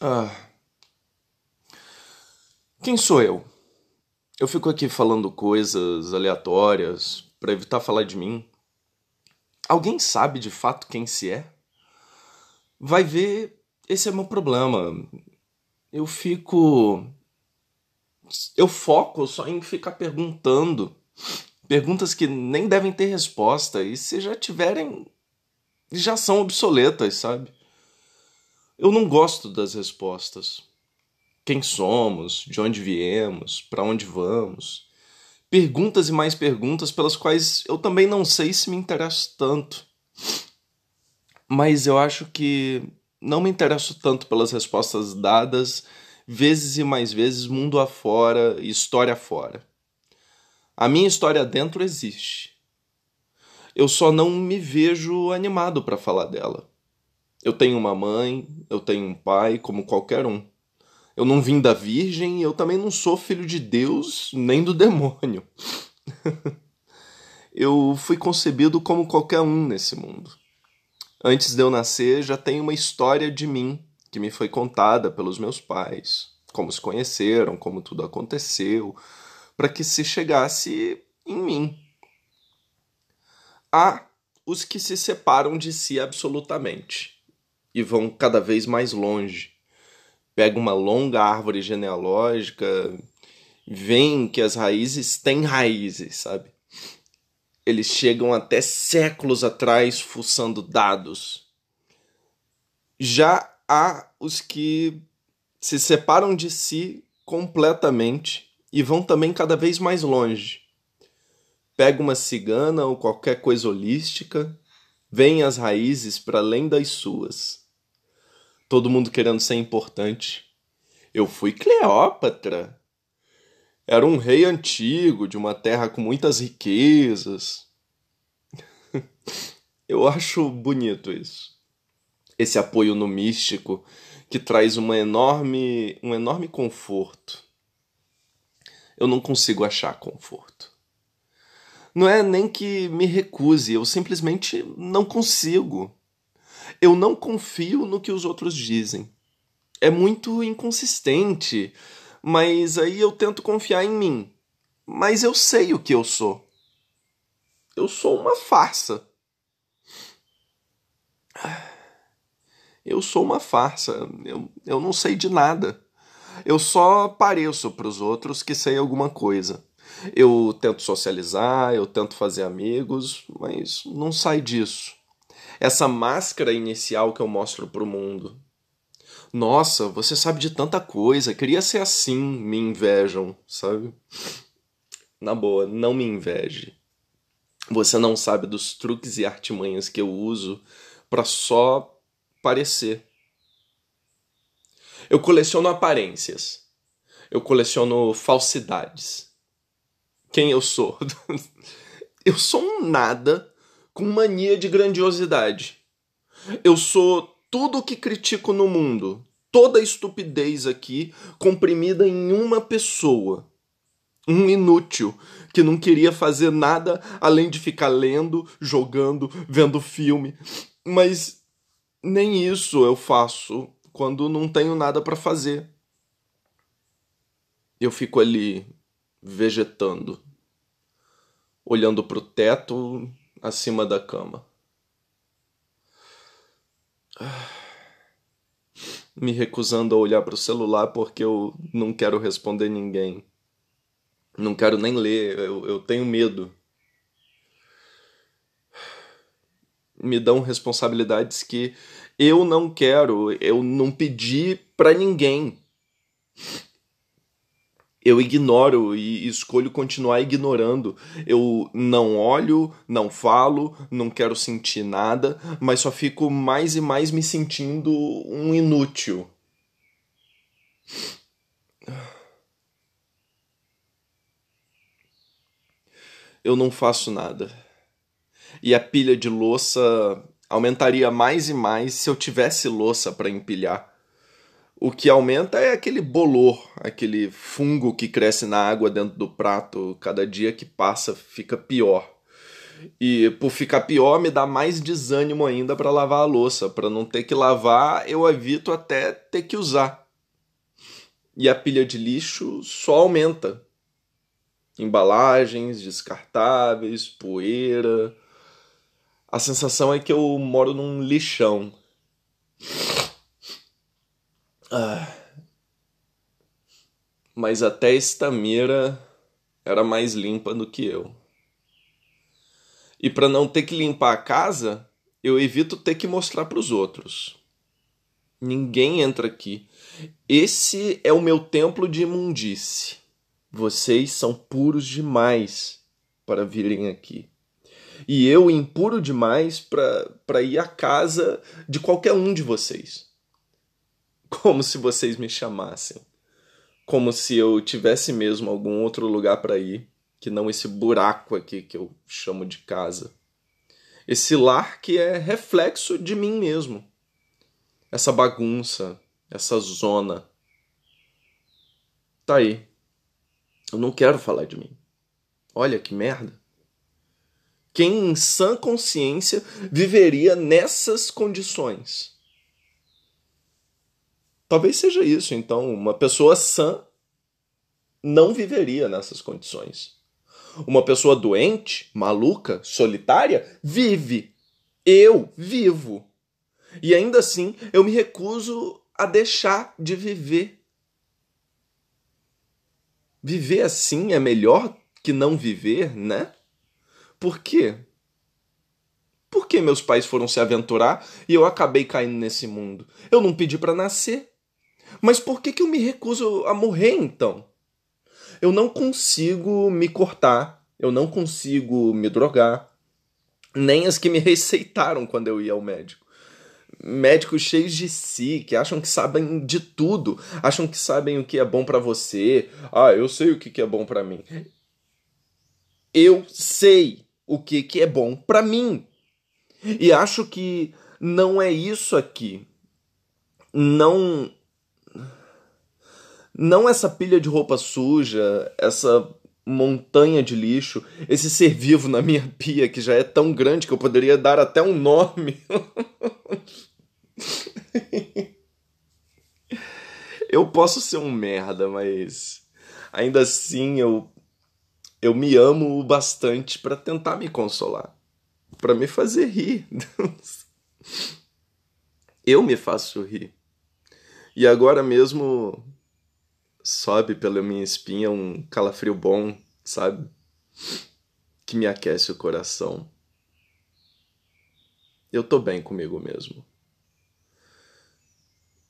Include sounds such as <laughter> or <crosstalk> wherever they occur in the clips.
ah. Quem sou eu? Eu fico aqui falando coisas aleatórias para evitar falar de mim. Alguém sabe de fato quem se é? Vai ver, esse é meu problema. Eu fico. Eu foco só em ficar perguntando. Perguntas que nem devem ter resposta. E se já tiverem. já são obsoletas, sabe? Eu não gosto das respostas. Quem somos? De onde viemos? Para onde vamos? Perguntas e mais perguntas pelas quais eu também não sei se me interesso tanto. Mas eu acho que não me interesso tanto pelas respostas dadas, vezes e mais vezes, mundo afora história afora. A minha história dentro existe. Eu só não me vejo animado para falar dela. Eu tenho uma mãe, eu tenho um pai, como qualquer um. Eu não vim da Virgem e eu também não sou filho de Deus nem do demônio. <laughs> eu fui concebido como qualquer um nesse mundo. Antes de eu nascer, já tem uma história de mim que me foi contada pelos meus pais, como se conheceram, como tudo aconteceu, para que se chegasse em mim. Há os que se separam de si absolutamente e vão cada vez mais longe. Pega uma longa árvore genealógica, veem que as raízes têm raízes, sabe? Eles chegam até séculos atrás fuçando dados. Já há os que se separam de si completamente e vão também cada vez mais longe. Pega uma cigana ou qualquer coisa holística, vem as raízes para além das suas todo mundo querendo ser importante. Eu fui Cleópatra. Era um rei antigo, de uma terra com muitas riquezas. <laughs> Eu acho bonito isso. Esse apoio no místico que traz uma enorme, um enorme conforto. Eu não consigo achar conforto. Não é nem que me recuse, eu simplesmente não consigo. Eu não confio no que os outros dizem. É muito inconsistente, mas aí eu tento confiar em mim. Mas eu sei o que eu sou. Eu sou uma farsa. Eu sou uma farsa. Eu, eu não sei de nada. Eu só pareço para os outros que sei alguma coisa. Eu tento socializar, eu tento fazer amigos, mas não sai disso essa máscara inicial que eu mostro pro mundo. Nossa, você sabe de tanta coisa, queria ser assim, me invejam, sabe? Na boa, não me inveje. Você não sabe dos truques e artimanhas que eu uso para só parecer. Eu coleciono aparências. Eu coleciono falsidades. Quem eu sou? <laughs> eu sou um nada com mania de grandiosidade. Eu sou tudo o que critico no mundo, toda a estupidez aqui comprimida em uma pessoa. Um inútil que não queria fazer nada além de ficar lendo, jogando, vendo filme. Mas nem isso eu faço quando não tenho nada para fazer. Eu fico ali vegetando, olhando para o teto acima da cama. Me recusando a olhar para o celular porque eu não quero responder ninguém. Não quero nem ler, eu, eu tenho medo. Me dão responsabilidades que eu não quero, eu não pedi para ninguém eu ignoro e escolho continuar ignorando. Eu não olho, não falo, não quero sentir nada, mas só fico mais e mais me sentindo um inútil. Eu não faço nada. E a pilha de louça aumentaria mais e mais se eu tivesse louça para empilhar. O que aumenta é aquele bolor, aquele fungo que cresce na água dentro do prato. Cada dia que passa fica pior. E por ficar pior, me dá mais desânimo ainda para lavar a louça. Para não ter que lavar, eu evito até ter que usar. E a pilha de lixo só aumenta. Embalagens descartáveis, poeira. A sensação é que eu moro num lixão. Ah. Mas até Estamira era mais limpa do que eu. E para não ter que limpar a casa, eu evito ter que mostrar para os outros. Ninguém entra aqui. Esse é o meu templo de imundice. Vocês são puros demais para virem aqui. E eu impuro demais para ir à casa de qualquer um de vocês. Como se vocês me chamassem. Como se eu tivesse mesmo algum outro lugar para ir que não esse buraco aqui que eu chamo de casa. Esse lar que é reflexo de mim mesmo. Essa bagunça, essa zona. Tá aí. Eu não quero falar de mim. Olha que merda. Quem em sã consciência viveria nessas condições? Talvez seja isso, então, uma pessoa sã não viveria nessas condições. Uma pessoa doente, maluca, solitária, vive. Eu vivo. E ainda assim, eu me recuso a deixar de viver. Viver assim é melhor que não viver, né? Por quê? Por que meus pais foram se aventurar e eu acabei caindo nesse mundo? Eu não pedi para nascer. Mas por que, que eu me recuso a morrer então? eu não consigo me cortar, eu não consigo me drogar, nem as que me <laughs> receitaram quando eu ia ao médico. Médicos cheios de si, que acham que sabem de tudo, acham que sabem o que é bom para você. Ah, eu sei o que é bom para mim. Eu sei o que, que é bom para mim. E acho que não é isso aqui. Não não essa pilha de roupa suja, essa montanha de lixo, esse ser vivo na minha <laughs> pia que já é tão grande que eu poderia dar até um nome. <laughs> eu posso ser um merda, mas ainda assim eu eu me amo o bastante para tentar me consolar, para me fazer rir. <laughs> eu me faço rir. E agora mesmo sobe pela minha espinha um calafrio bom, sabe? Que me aquece o coração. Eu tô bem comigo mesmo.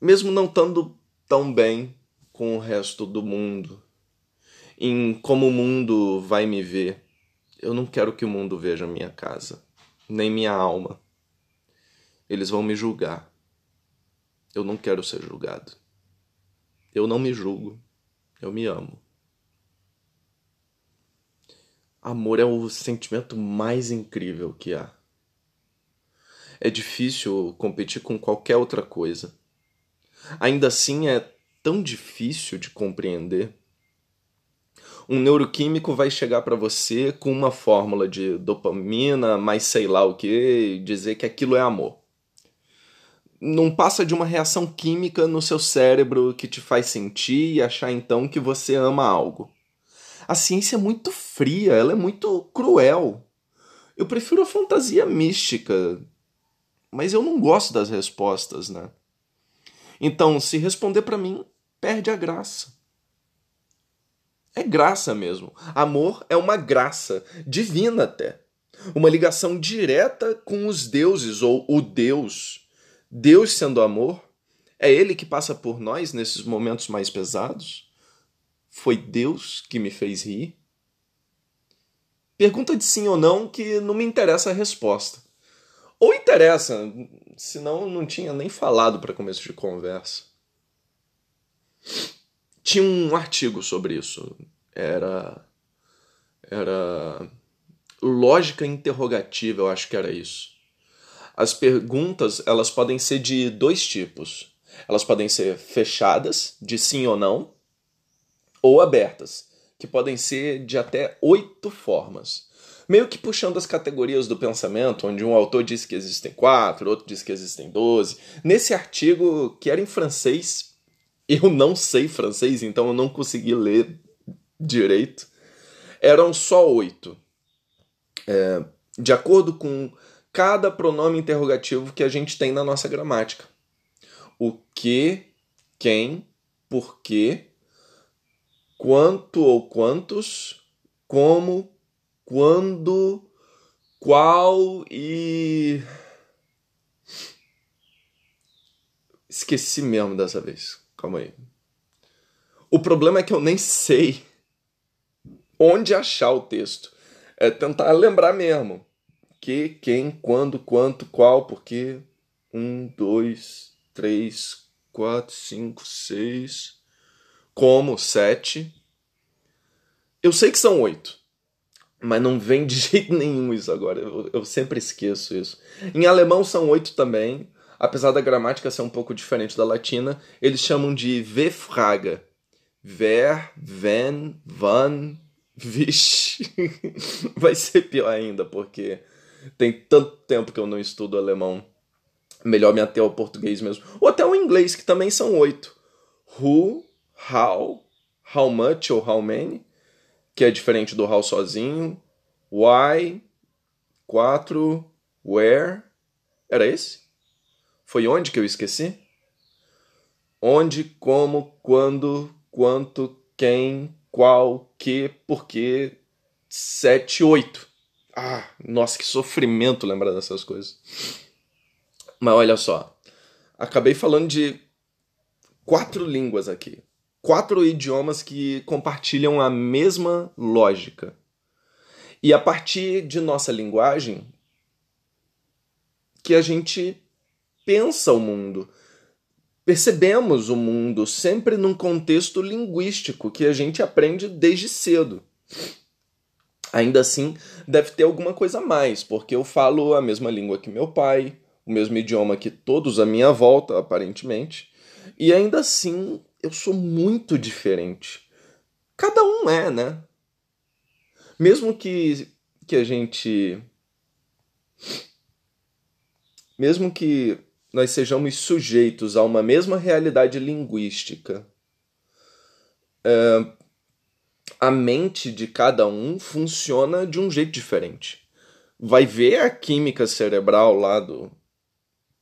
Mesmo não estando tão bem com o resto do mundo, em como o mundo vai me ver, eu não quero que o mundo veja minha casa, nem minha alma. Eles vão me julgar. Eu não quero ser julgado. Eu não me julgo. Eu me amo. Amor é o sentimento mais incrível que há. É difícil competir com qualquer outra coisa. Ainda assim, é tão difícil de compreender. Um neuroquímico vai chegar para você com uma fórmula de dopamina, mais sei lá o que, e dizer que aquilo é amor não passa de uma reação química no seu cérebro que te faz sentir e achar então que você ama algo. A ciência é muito fria, ela é muito cruel. Eu prefiro a fantasia mística, mas eu não gosto das respostas, né? Então, se responder para mim, perde a graça. É graça mesmo. Amor é uma graça, divina até. Uma ligação direta com os deuses ou o Deus Deus sendo amor, é Ele que passa por nós nesses momentos mais pesados? Foi Deus que me fez rir? Pergunta de sim ou não que não me interessa a resposta. Ou interessa, senão não tinha nem falado para começo de conversa. Tinha um artigo sobre isso. Era. Era. Lógica interrogativa, eu acho que era isso. As perguntas, elas podem ser de dois tipos. Elas podem ser fechadas, de sim ou não, ou abertas, que podem ser de até oito formas. meio que puxando as categorias do pensamento, onde um autor diz que existem quatro, outro diz que existem doze. Nesse artigo, que era em francês, eu não sei francês, então eu não consegui ler direito, eram só oito. É, de acordo com cada pronome interrogativo que a gente tem na nossa gramática. O que, quem, por quê, quanto ou quantos, como, quando, qual e. Esqueci mesmo dessa vez. Calma aí. O problema é que eu nem sei onde achar o texto. É tentar lembrar mesmo. Que, quem, quando, quanto, qual, porque. Um, dois, três, quatro, cinco, seis. Como, sete. Eu sei que são oito. Mas não vem de <laughs> jeito nenhum isso agora. Eu, eu sempre esqueço isso. Em alemão são oito também. Apesar da gramática ser um pouco diferente da latina, eles chamam de Vefraga. Wer, wenn, wann, Vixe, <laughs> vai ser pior ainda, porque tem tanto tempo que eu não estudo alemão. Melhor me ater ao português mesmo. Ou até o inglês, que também são oito. Who, how, how much ou how many, que é diferente do how sozinho. Why, quatro, where. Era esse? Foi onde que eu esqueci? Onde, como, quando, quanto, quem, qual, que, porquê, sete, oito. Ah, nossa, que sofrimento lembrar dessas coisas. Mas olha só, acabei falando de quatro línguas aqui. Quatro idiomas que compartilham a mesma lógica. E a partir de nossa linguagem, que a gente pensa o mundo, percebemos o mundo sempre num contexto linguístico que a gente aprende desde cedo. Ainda assim, deve ter alguma coisa a mais, porque eu falo a mesma língua que meu pai, o mesmo idioma que todos à minha volta, aparentemente, e ainda assim eu sou muito diferente. Cada um é, né? Mesmo que, que a gente. Mesmo que nós sejamos sujeitos a uma mesma realidade linguística. É, a mente de cada um funciona de um jeito diferente. Vai ver a química cerebral lá do,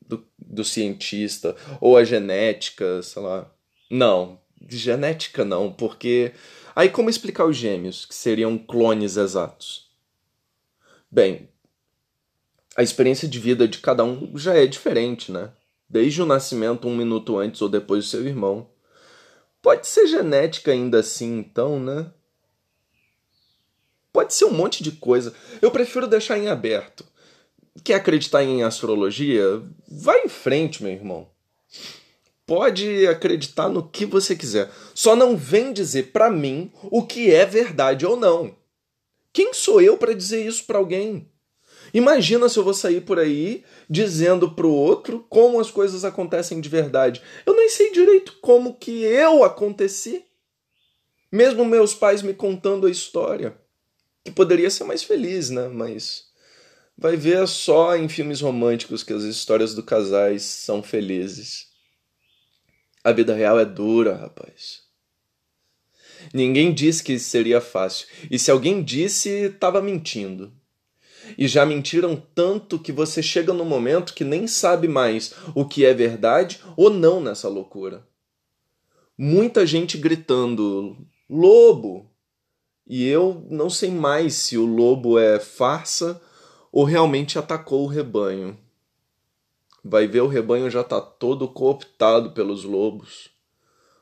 do, do cientista, ou a genética, sei lá. Não, genética não, porque. Aí como explicar os gêmeos, que seriam clones exatos? Bem, a experiência de vida de cada um já é diferente, né? Desde o nascimento, um minuto antes ou depois do seu irmão. Pode ser genética ainda assim, então, né? Pode ser um monte de coisa. Eu prefiro deixar em aberto. Quer acreditar em astrologia? Vai em frente, meu irmão. Pode acreditar no que você quiser. Só não vem dizer para mim o que é verdade ou não. Quem sou eu para dizer isso para alguém? Imagina se eu vou sair por aí dizendo pro outro como as coisas acontecem de verdade. Eu nem sei direito como que eu aconteci. Mesmo meus pais me contando a história, que poderia ser mais feliz, né? Mas vai ver só em filmes românticos que as histórias do casais são felizes. A vida real é dura, rapaz. Ninguém disse que seria fácil. E se alguém disse, estava mentindo e já mentiram tanto que você chega no momento que nem sabe mais o que é verdade ou não nessa loucura. Muita gente gritando: lobo! E eu não sei mais se o lobo é farsa ou realmente atacou o rebanho. Vai ver o rebanho já está todo cooptado pelos lobos.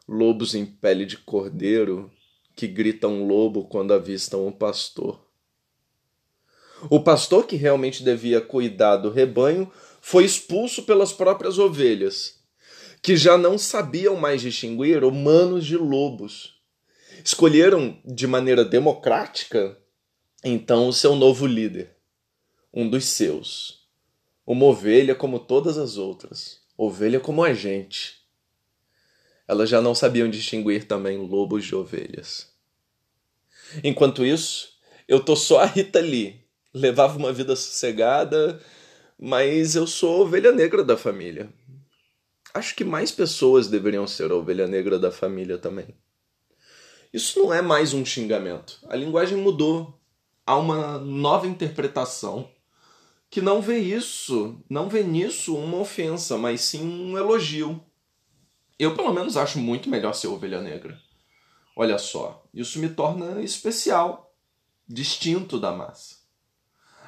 Lobos em pele de cordeiro que gritam lobo quando avistam o pastor. O pastor que realmente devia cuidar do rebanho foi expulso pelas próprias ovelhas, que já não sabiam mais distinguir humanos de lobos. Escolheram de maneira democrática, então, o seu novo líder, um dos seus. Uma ovelha como todas as outras, ovelha como a gente. Elas já não sabiam distinguir também lobos de ovelhas. Enquanto isso, eu tô só a Rita Lee, levava uma vida sossegada, mas eu sou ovelha negra da família. Acho que mais pessoas deveriam ser a ovelha negra da família também. Isso não é mais um xingamento. A linguagem mudou. Há uma nova interpretação que não vê isso, não vê nisso uma ofensa, mas sim um elogio. Eu, pelo menos, acho muito melhor ser ovelha negra. Olha só, isso me torna especial, distinto da massa.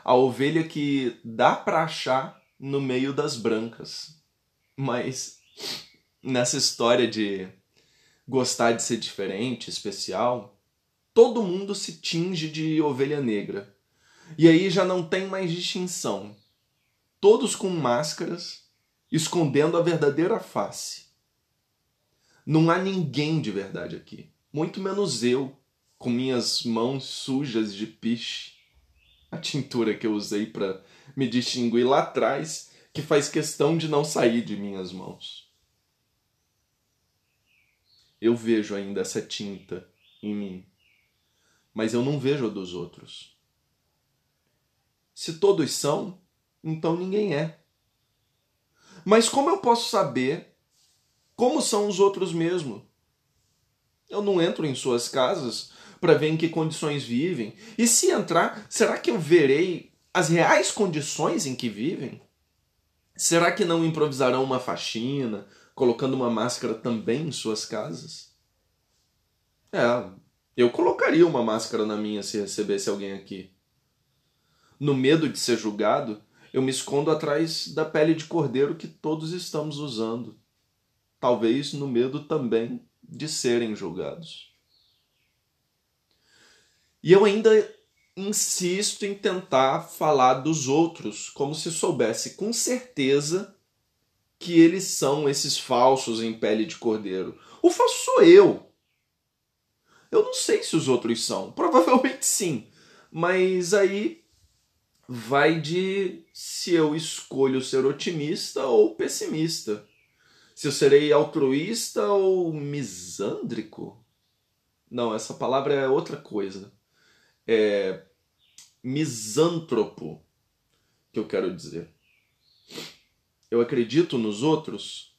A ovelha que dá para achar no meio das brancas. Mas nessa história de gostar de ser diferente, especial, todo mundo se tinge de ovelha negra. E aí já não tem mais distinção. Todos com máscaras, escondendo a verdadeira face. Não há ninguém de verdade aqui. Muito menos eu, com minhas mãos sujas de piche. A tintura que eu usei para me distinguir lá atrás, que faz questão de não sair de minhas mãos. Eu vejo ainda essa tinta em mim, mas eu não vejo a dos outros. Se todos são, então ninguém é. Mas como eu posso saber como são os outros mesmo? Eu não entro em suas casas para ver em que condições vivem. E se entrar, será que eu verei as reais condições em que vivem? Será que não improvisarão uma faxina, colocando uma máscara também em suas casas? É, eu colocaria uma máscara na minha se recebesse alguém aqui. No medo de ser julgado, eu me escondo atrás da pele de cordeiro que todos estamos usando. Talvez no medo também de serem julgados. E eu ainda insisto em tentar falar dos outros como se soubesse com certeza que eles são esses falsos em pele de cordeiro. O falso sou eu. Eu não sei se os outros são. <laughs> Provavelmente sim. Mas aí vai de se eu escolho ser otimista ou pessimista. Se eu serei altruísta ou misândrico. Não, essa palavra é outra coisa. É misântropo que eu quero dizer. Eu acredito nos outros,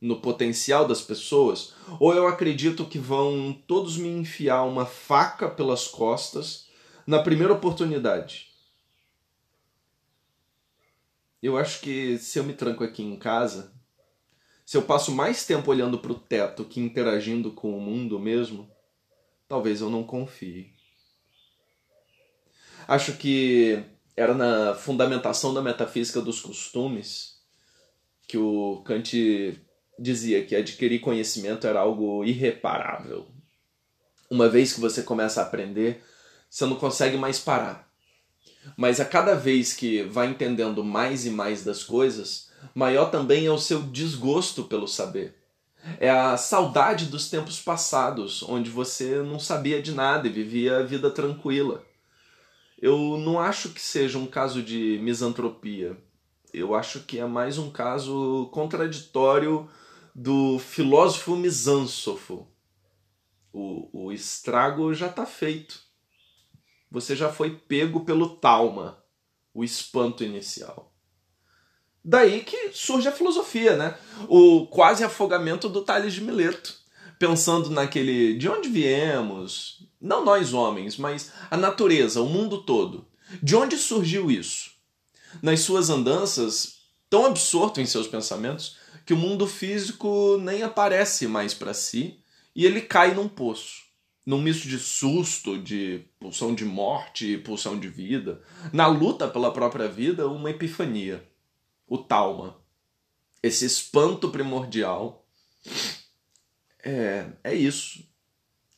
no potencial das pessoas, ou eu acredito que vão todos me enfiar uma faca pelas costas na primeira oportunidade eu acho que se eu me tranco aqui em casa, se eu passo mais tempo olhando para o teto que interagindo com o mundo mesmo, talvez eu não confie. Acho que era na fundamentação da metafísica dos costumes que o Kant dizia que adquirir conhecimento era algo irreparável. Uma vez que você começa a aprender, você não consegue mais parar. Mas a cada vez que vai entendendo mais e mais das coisas, maior também é o seu desgosto pelo saber. É a saudade dos tempos passados, onde você não sabia de nada e vivia a vida tranquila. Eu não acho que seja um caso de misantropia. Eu acho que é mais um caso contraditório do filósofo misânsofo. O, o estrago já está feito você já foi pego pelo talma, o espanto inicial. Daí que surge a filosofia, né? O quase afogamento do Tales de Mileto, pensando naquele de onde viemos, não nós homens, mas a natureza, o mundo todo. De onde surgiu isso? Nas suas andanças, tão absorto em seus pensamentos que o mundo físico nem aparece mais para si e ele cai num poço num misto de susto, de pulsão de morte e pulsão de vida. Na luta pela própria vida, uma epifania. O Talma. Esse espanto primordial. É, é isso.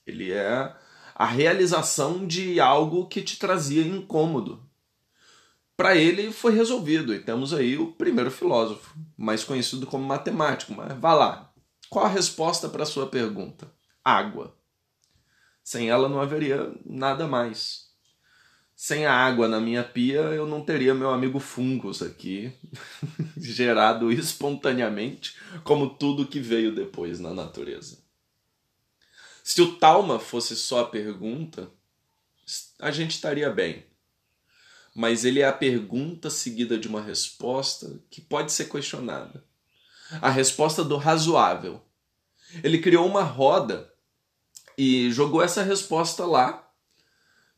Ele é a realização de algo que te trazia incômodo. Para ele foi resolvido, e temos aí o primeiro filósofo, mais conhecido como matemático. Mas vá lá. Qual a resposta para a sua pergunta? Água. Sem ela não haveria nada mais. Sem a água na minha pia, eu não teria meu amigo Fungos aqui, <laughs> gerado espontaneamente, como tudo que veio depois na natureza. Se o Talma fosse só a pergunta, a gente estaria bem. mas ele é a pergunta seguida de uma resposta que pode ser questionada. A resposta do razoável. Ele criou uma roda e jogou essa resposta lá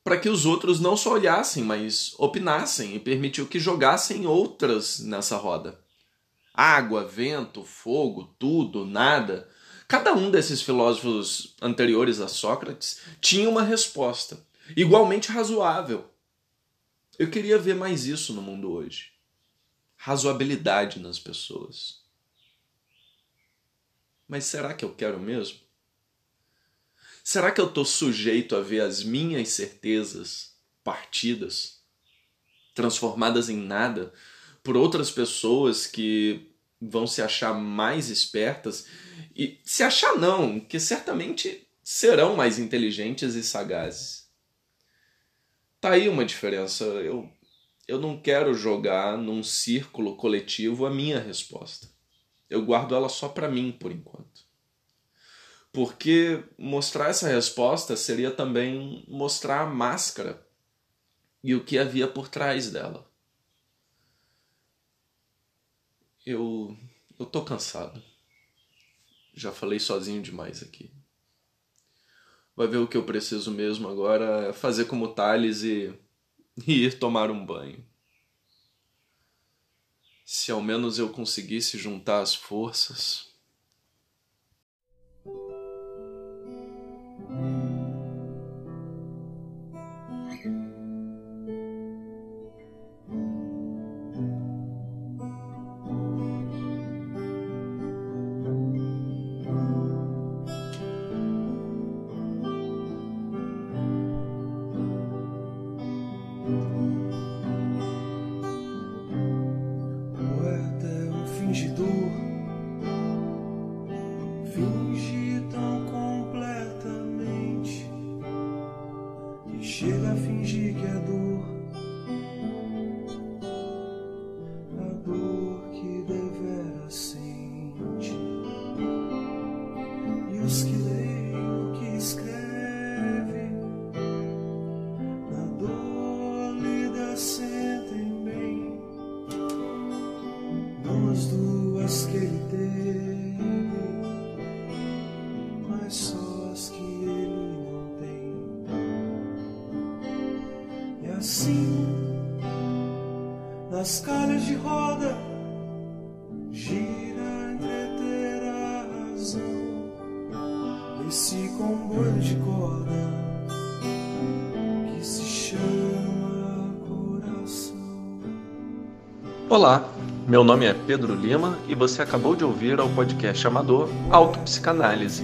para que os outros não só olhassem, mas opinassem e permitiu que jogassem outras nessa roda. Água, vento, fogo, tudo, nada. Cada um desses filósofos anteriores a Sócrates tinha uma resposta, igualmente razoável. Eu queria ver mais isso no mundo hoje. Razoabilidade nas pessoas. Mas será que eu quero mesmo? Será que eu estou sujeito a ver as minhas certezas partidas, transformadas em nada, por outras pessoas que vão se achar mais espertas? E se achar não, que certamente serão mais inteligentes e sagazes. Tá aí uma diferença. Eu, eu não quero jogar num círculo coletivo a minha resposta. Eu guardo ela só para mim por enquanto. Porque mostrar essa resposta seria também mostrar a máscara e o que havia por trás dela. Eu tô cansado. Já falei sozinho demais aqui. Vai ver o que eu preciso mesmo agora é fazer como Thales e, e ir tomar um banho. Se ao menos eu conseguisse juntar as forças. de dor. Nas calhas de roda gira entreter a razão esse comboio de corda que se chama coração. Olá, meu nome é Pedro Lima e você acabou de ouvir ao podcast amador Autopsicanálise.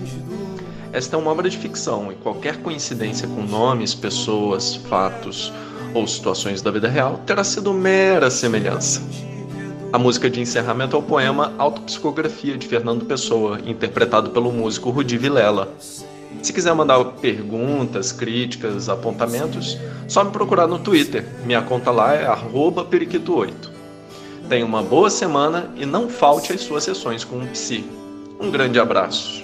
Esta é uma obra de ficção e qualquer coincidência com nomes, pessoas, fatos ou situações da vida real terá sido mera semelhança. A música de encerramento é o poema Autopsicografia de Fernando Pessoa, interpretado pelo músico Rudi Vilela. Se quiser mandar perguntas, críticas, apontamentos, só me procurar no Twitter. Minha conta lá é periquito8. Tenha uma boa semana e não falte às suas sessões com o Psi. Um grande abraço.